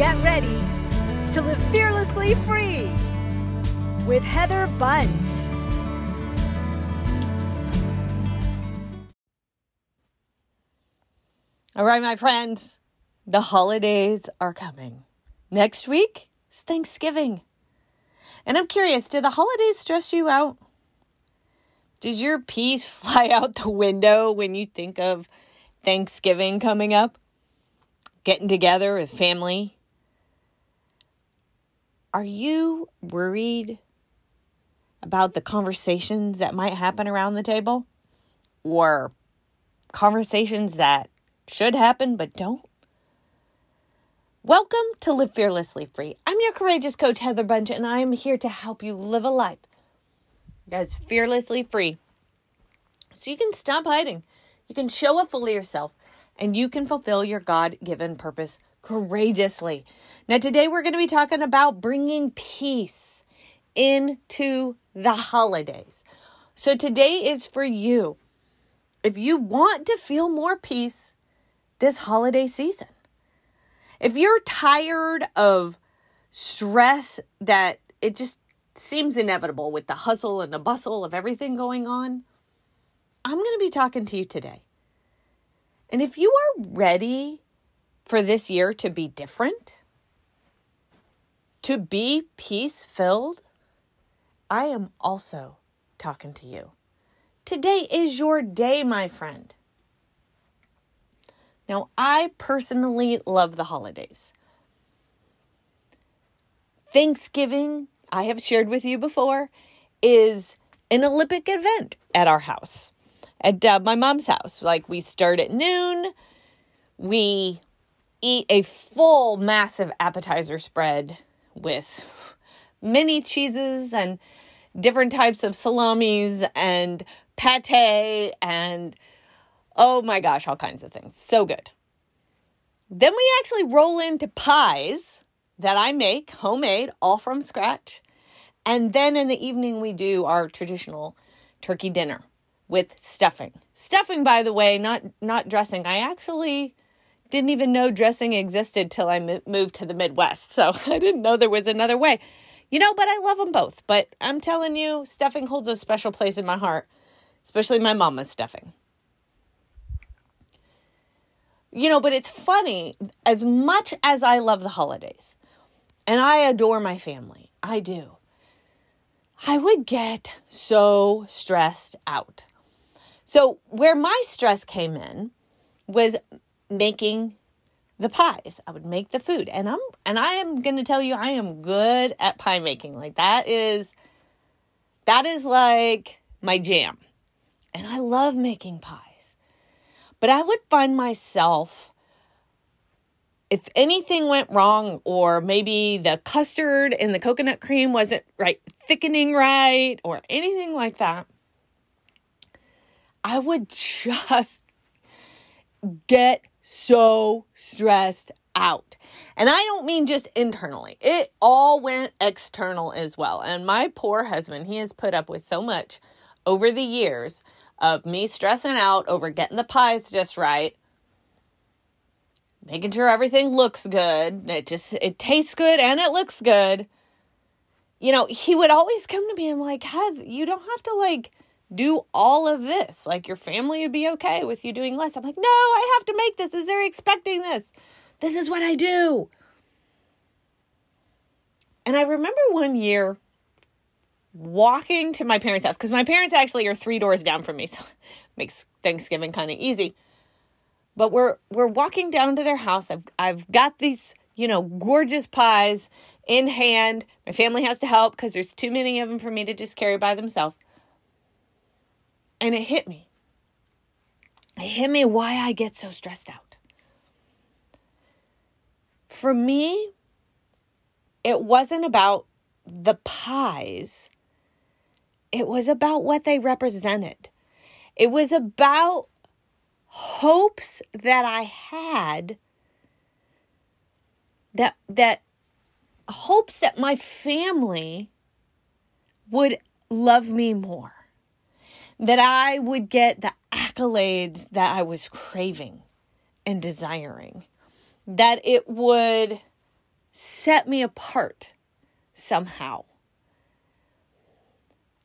get ready to live fearlessly free with Heather Bunch. All right, my friends, the holidays are coming. Next week is Thanksgiving. And I'm curious, did the holidays stress you out? Does your peace fly out the window when you think of Thanksgiving coming up? Getting together with family? Are you worried about the conversations that might happen around the table? Or conversations that should happen but don't? Welcome to Live Fearlessly Free. I'm your courageous coach, Heather Bunch, and I am here to help you live a life that's fearlessly free. So you can stop hiding, you can show up fully yourself, and you can fulfill your God given purpose courageously. Now, today we're going to be talking about bringing peace into the holidays. So, today is for you. If you want to feel more peace this holiday season, if you're tired of stress that it just seems inevitable with the hustle and the bustle of everything going on, I'm going to be talking to you today. And if you are ready for this year to be different, to be peace filled, I am also talking to you. Today is your day, my friend. Now, I personally love the holidays. Thanksgiving, I have shared with you before, is an Olympic event at our house, at uh, my mom's house. Like, we start at noon, we eat a full, massive appetizer spread with many cheeses and different types of salamis and pate and oh my gosh, all kinds of things. So good. Then we actually roll into pies that I make homemade, all from scratch. And then in the evening, we do our traditional turkey dinner with stuffing. Stuffing, by the way, not not dressing. I actually didn't even know dressing existed till I moved to the Midwest. So I didn't know there was another way. You know, but I love them both. But I'm telling you, stuffing holds a special place in my heart, especially my mama's stuffing. You know, but it's funny, as much as I love the holidays and I adore my family, I do. I would get so stressed out. So, where my stress came in was making the pies. I would make the food. And I'm and I am going to tell you I am good at pie making. Like that is that is like my jam. And I love making pies. But I would find myself, if anything went wrong, or maybe the custard and the coconut cream wasn't right, thickening right, or anything like that, I would just get so stressed out. And I don't mean just internally, it all went external as well. And my poor husband, he has put up with so much over the years of me stressing out over getting the pies just right, making sure everything looks good. It just it tastes good and it looks good. You know, he would always come to me and like, Heath, you don't have to like do all of this. Like your family would be okay with you doing less. I'm like, no, I have to make this. Is they're expecting this. This is what I do. And I remember one year walking to my parents' house because my parents actually are three doors down from me, so makes Thanksgiving kind of easy. But we're we're walking down to their house. I've I've got these you know gorgeous pies in hand. My family has to help because there's too many of them for me to just carry by themselves. And it hit me. It hit me why I get so stressed out. For me, it wasn't about the pies it was about what they represented. It was about hopes that I had that that hopes that my family would love me more. That I would get the accolades that I was craving and desiring. That it would set me apart somehow.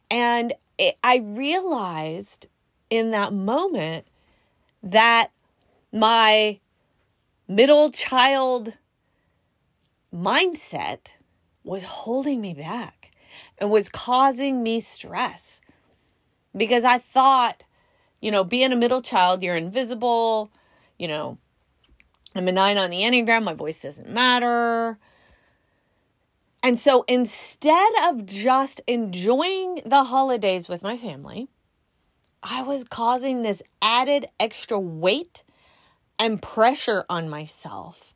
And it, I realized in that moment that my middle child mindset was holding me back and was causing me stress because I thought, you know, being a middle child, you're invisible, you know, I'm a nine on the Enneagram, my voice doesn't matter. And so instead of just enjoying the holidays with my family, I was causing this added extra weight and pressure on myself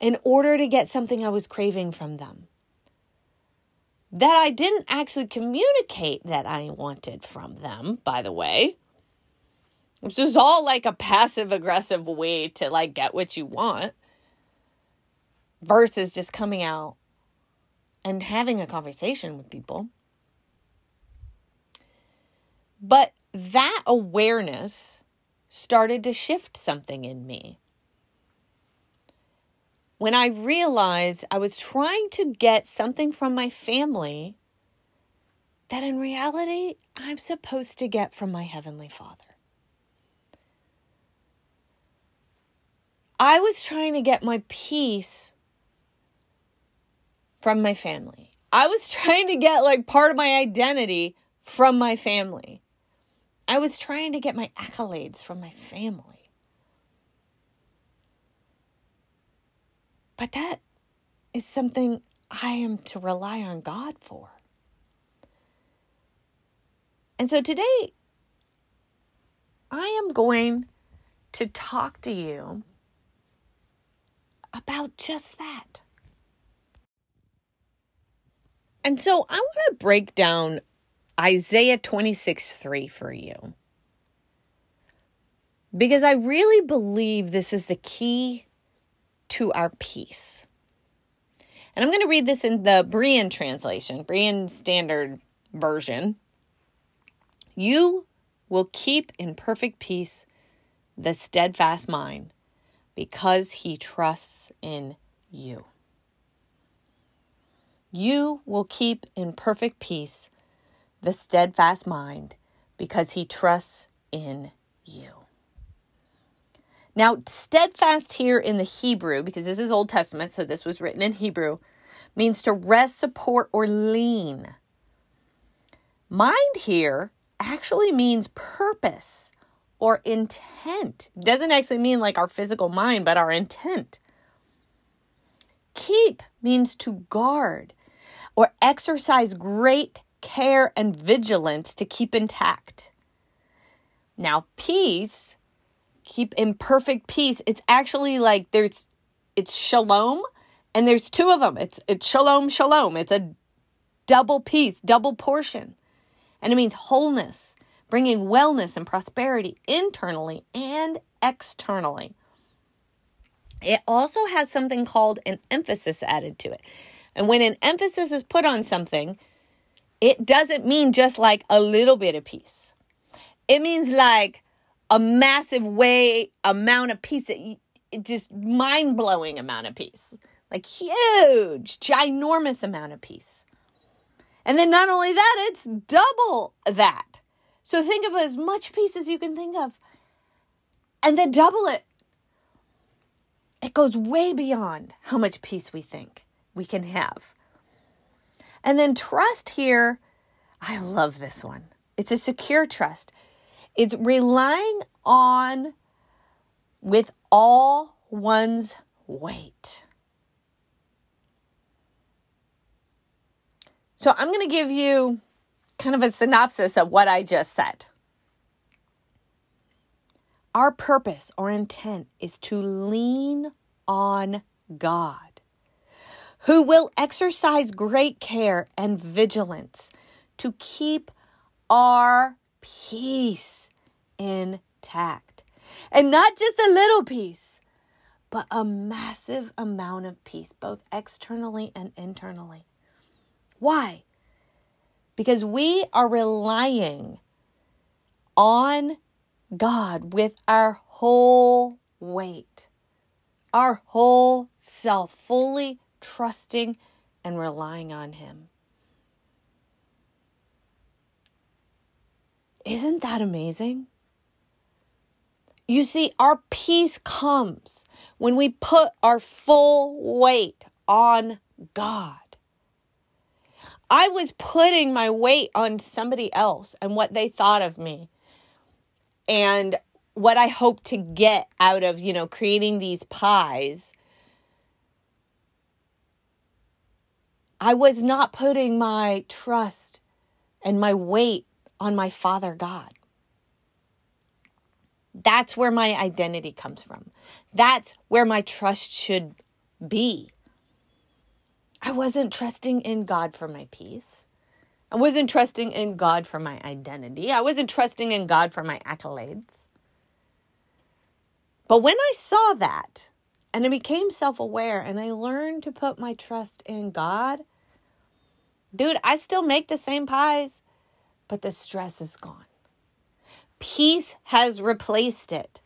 in order to get something I was craving from them. That I didn't actually communicate that I wanted from them, by the way. This is all like a passive aggressive way to like get what you want versus just coming out and having a conversation with people. But that awareness started to shift something in me. When I realized I was trying to get something from my family that in reality I'm supposed to get from my Heavenly Father. I was trying to get my peace from my family. I was trying to get like part of my identity from my family. I was trying to get my accolades from my family. But that is something I am to rely on God for. And so today, I am going to talk to you about just that. And so I want to break down Isaiah 26 3 for you. Because I really believe this is the key to our peace. And I'm going to read this in the Berean translation, Berean Standard Version. You will keep in perfect peace the steadfast mind because he trusts in you. You will keep in perfect peace the steadfast mind because he trusts in you. Now, steadfast here in the Hebrew, because this is Old Testament, so this was written in Hebrew, means to rest, support, or lean. Mind here actually means purpose or intent. Doesn't actually mean like our physical mind, but our intent. Keep means to guard or exercise great care and vigilance to keep intact. Now, peace, keep in perfect peace. It's actually like there's it's shalom and there's two of them. It's it's shalom shalom. It's a double peace, double portion. And it means wholeness, bringing wellness and prosperity internally and externally. It also has something called an emphasis added to it. And when an emphasis is put on something, it doesn't mean just like a little bit of peace. It means like a massive way amount of peace that just mind blowing amount of peace, like huge, ginormous amount of peace. And then not only that, it's double that. So think of as much peace as you can think of, and then double it. It goes way beyond how much peace we think we can have. And then trust here, I love this one. It's a secure trust. It's relying on with all one's weight. So I'm going to give you kind of a synopsis of what I just said. Our purpose or intent is to lean on God who will exercise great care and vigilance to keep our peace intact. And not just a little peace, but a massive amount of peace, both externally and internally. Why? Because we are relying on God with our whole weight, our whole self, fully trusting and relying on Him. Isn't that amazing? You see, our peace comes when we put our full weight on God. I was putting my weight on somebody else and what they thought of me and what I hope to get out of, you know, creating these pies. I was not putting my trust and my weight on my Father God. That's where my identity comes from. That's where my trust should be. I wasn't trusting in God for my peace. I wasn't trusting in God for my identity. I wasn't trusting in God for my accolades. But when I saw that and I became self aware and I learned to put my trust in God, dude, I still make the same pies, but the stress is gone. Peace has replaced it.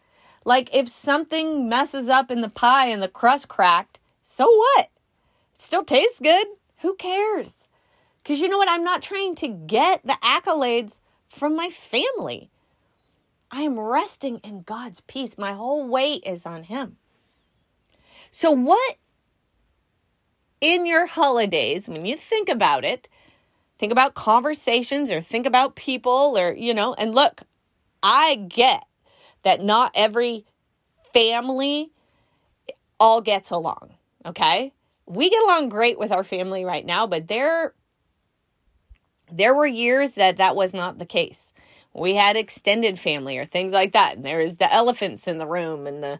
Like if something messes up in the pie and the crust cracked, so what? It still tastes good. Who cares? Because you know what? I'm not trying to get the accolades from my family. I am resting in God's peace. My whole weight is on Him. So, what in your holidays, when you think about it, think about conversations or think about people or, you know, and look, I get that not every family all gets along, okay? We get along great with our family right now, but there there were years that that was not the case. We had extended family or things like that. And there is the elephants in the room and the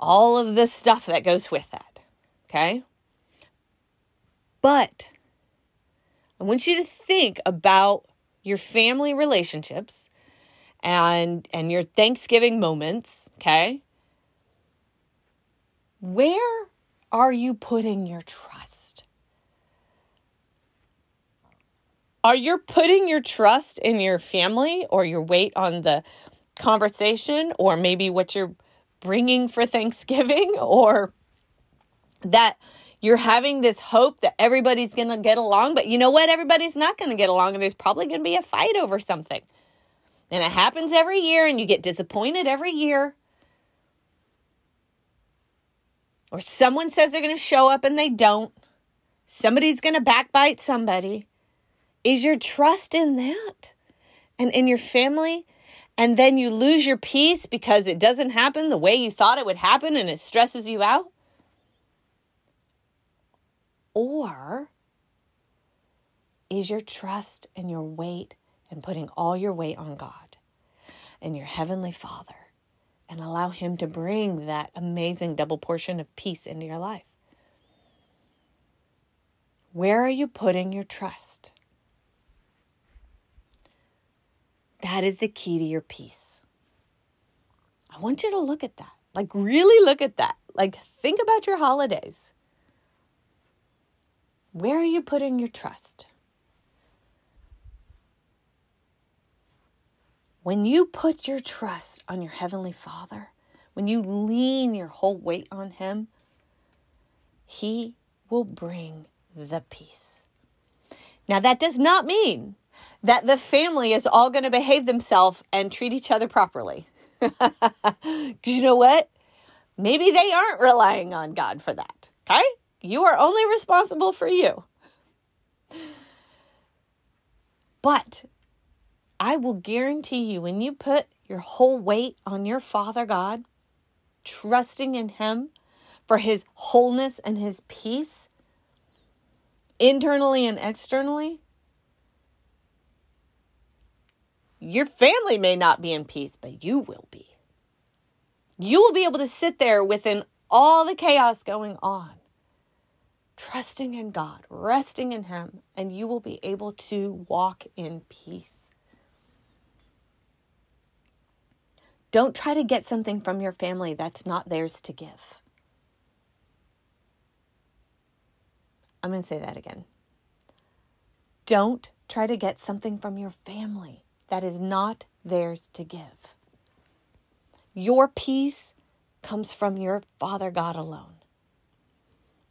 all of the stuff that goes with that. Okay? But I want you to think about your family relationships and and your Thanksgiving moments, okay? Where are you putting your trust? Are you putting your trust in your family or your weight on the conversation or maybe what you're bringing for Thanksgiving or that you're having this hope that everybody's going to get along, but you know what? Everybody's not going to get along, and there's probably going to be a fight over something. And it happens every year, and you get disappointed every year. Or someone says they're going to show up and they don't. Somebody's going to backbite somebody. Is your trust in that and in your family? And then you lose your peace because it doesn't happen the way you thought it would happen and it stresses you out? Or is your trust and your weight and putting all your weight on God and your Heavenly Father and allow Him to bring that amazing double portion of peace into your life? Where are you putting your trust? That is the key to your peace. I want you to look at that. Like, really look at that. Like, think about your holidays. Where are you putting your trust? When you put your trust on your Heavenly Father, when you lean your whole weight on Him, He will bring the peace. Now, that does not mean that the family is all going to behave themselves and treat each other properly. You know what? Maybe they aren't relying on God for that. Okay? You are only responsible for you. But I will guarantee you, when you put your whole weight on your Father God, trusting in Him for His wholeness and His peace, internally and externally, your family may not be in peace, but you will be. You will be able to sit there within all the chaos going on trusting in God, resting in Him, and you will be able to walk in peace. Don't try to get something from your family that's not theirs to give. I'm going to say that again. Don't try to get something from your family that is not theirs to give. Your peace comes from your Father God alone.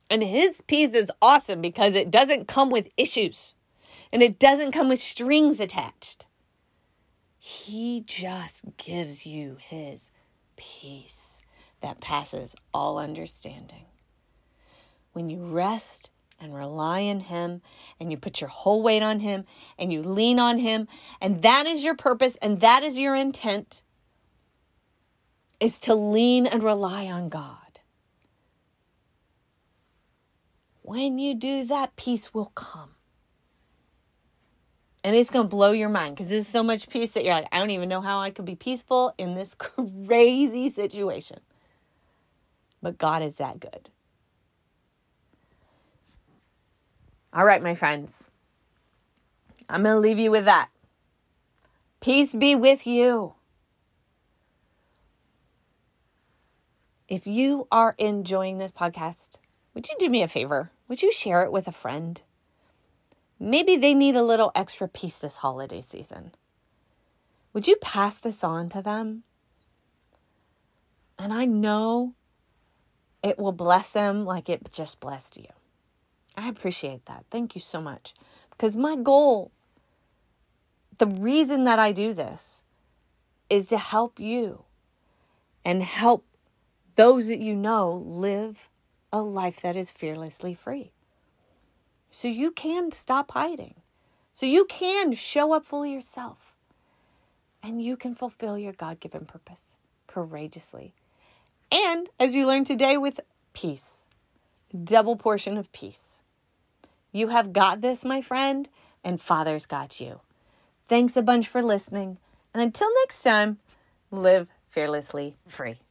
And his peace is awesome because it doesn't come with issues and it doesn't come with strings attached. He just gives you his peace that passes all understanding. When you rest and rely on Him and you put your whole weight on Him and you lean on Him, and that is your purpose and that is your intent, is to lean and rely on God. When you do that, peace will come. And it's going to blow your mind because there's so much peace that you're like, I don't even know how I could be peaceful in this crazy situation. But God is that good. All right, my friends. I'm going to leave you with that. Peace be with you. If you are enjoying this podcast, would you do me a favor? Would you share it with a friend? Maybe they need a little extra peace this holiday season. Would you pass this on to them? And I know it will bless them like it just blessed you. I appreciate that. Thank you so much. Because my goal, the reason that I do this, is to help you and help those that you know live a life that is fearlessly free. So you can stop hiding. So you can show up fully yourself. And you can fulfill your God given purpose courageously. And as you learned today, with peace, double portion of peace. You have got this, my friend, and Father's got you. Thanks a bunch for listening. And until next time, live fearlessly free.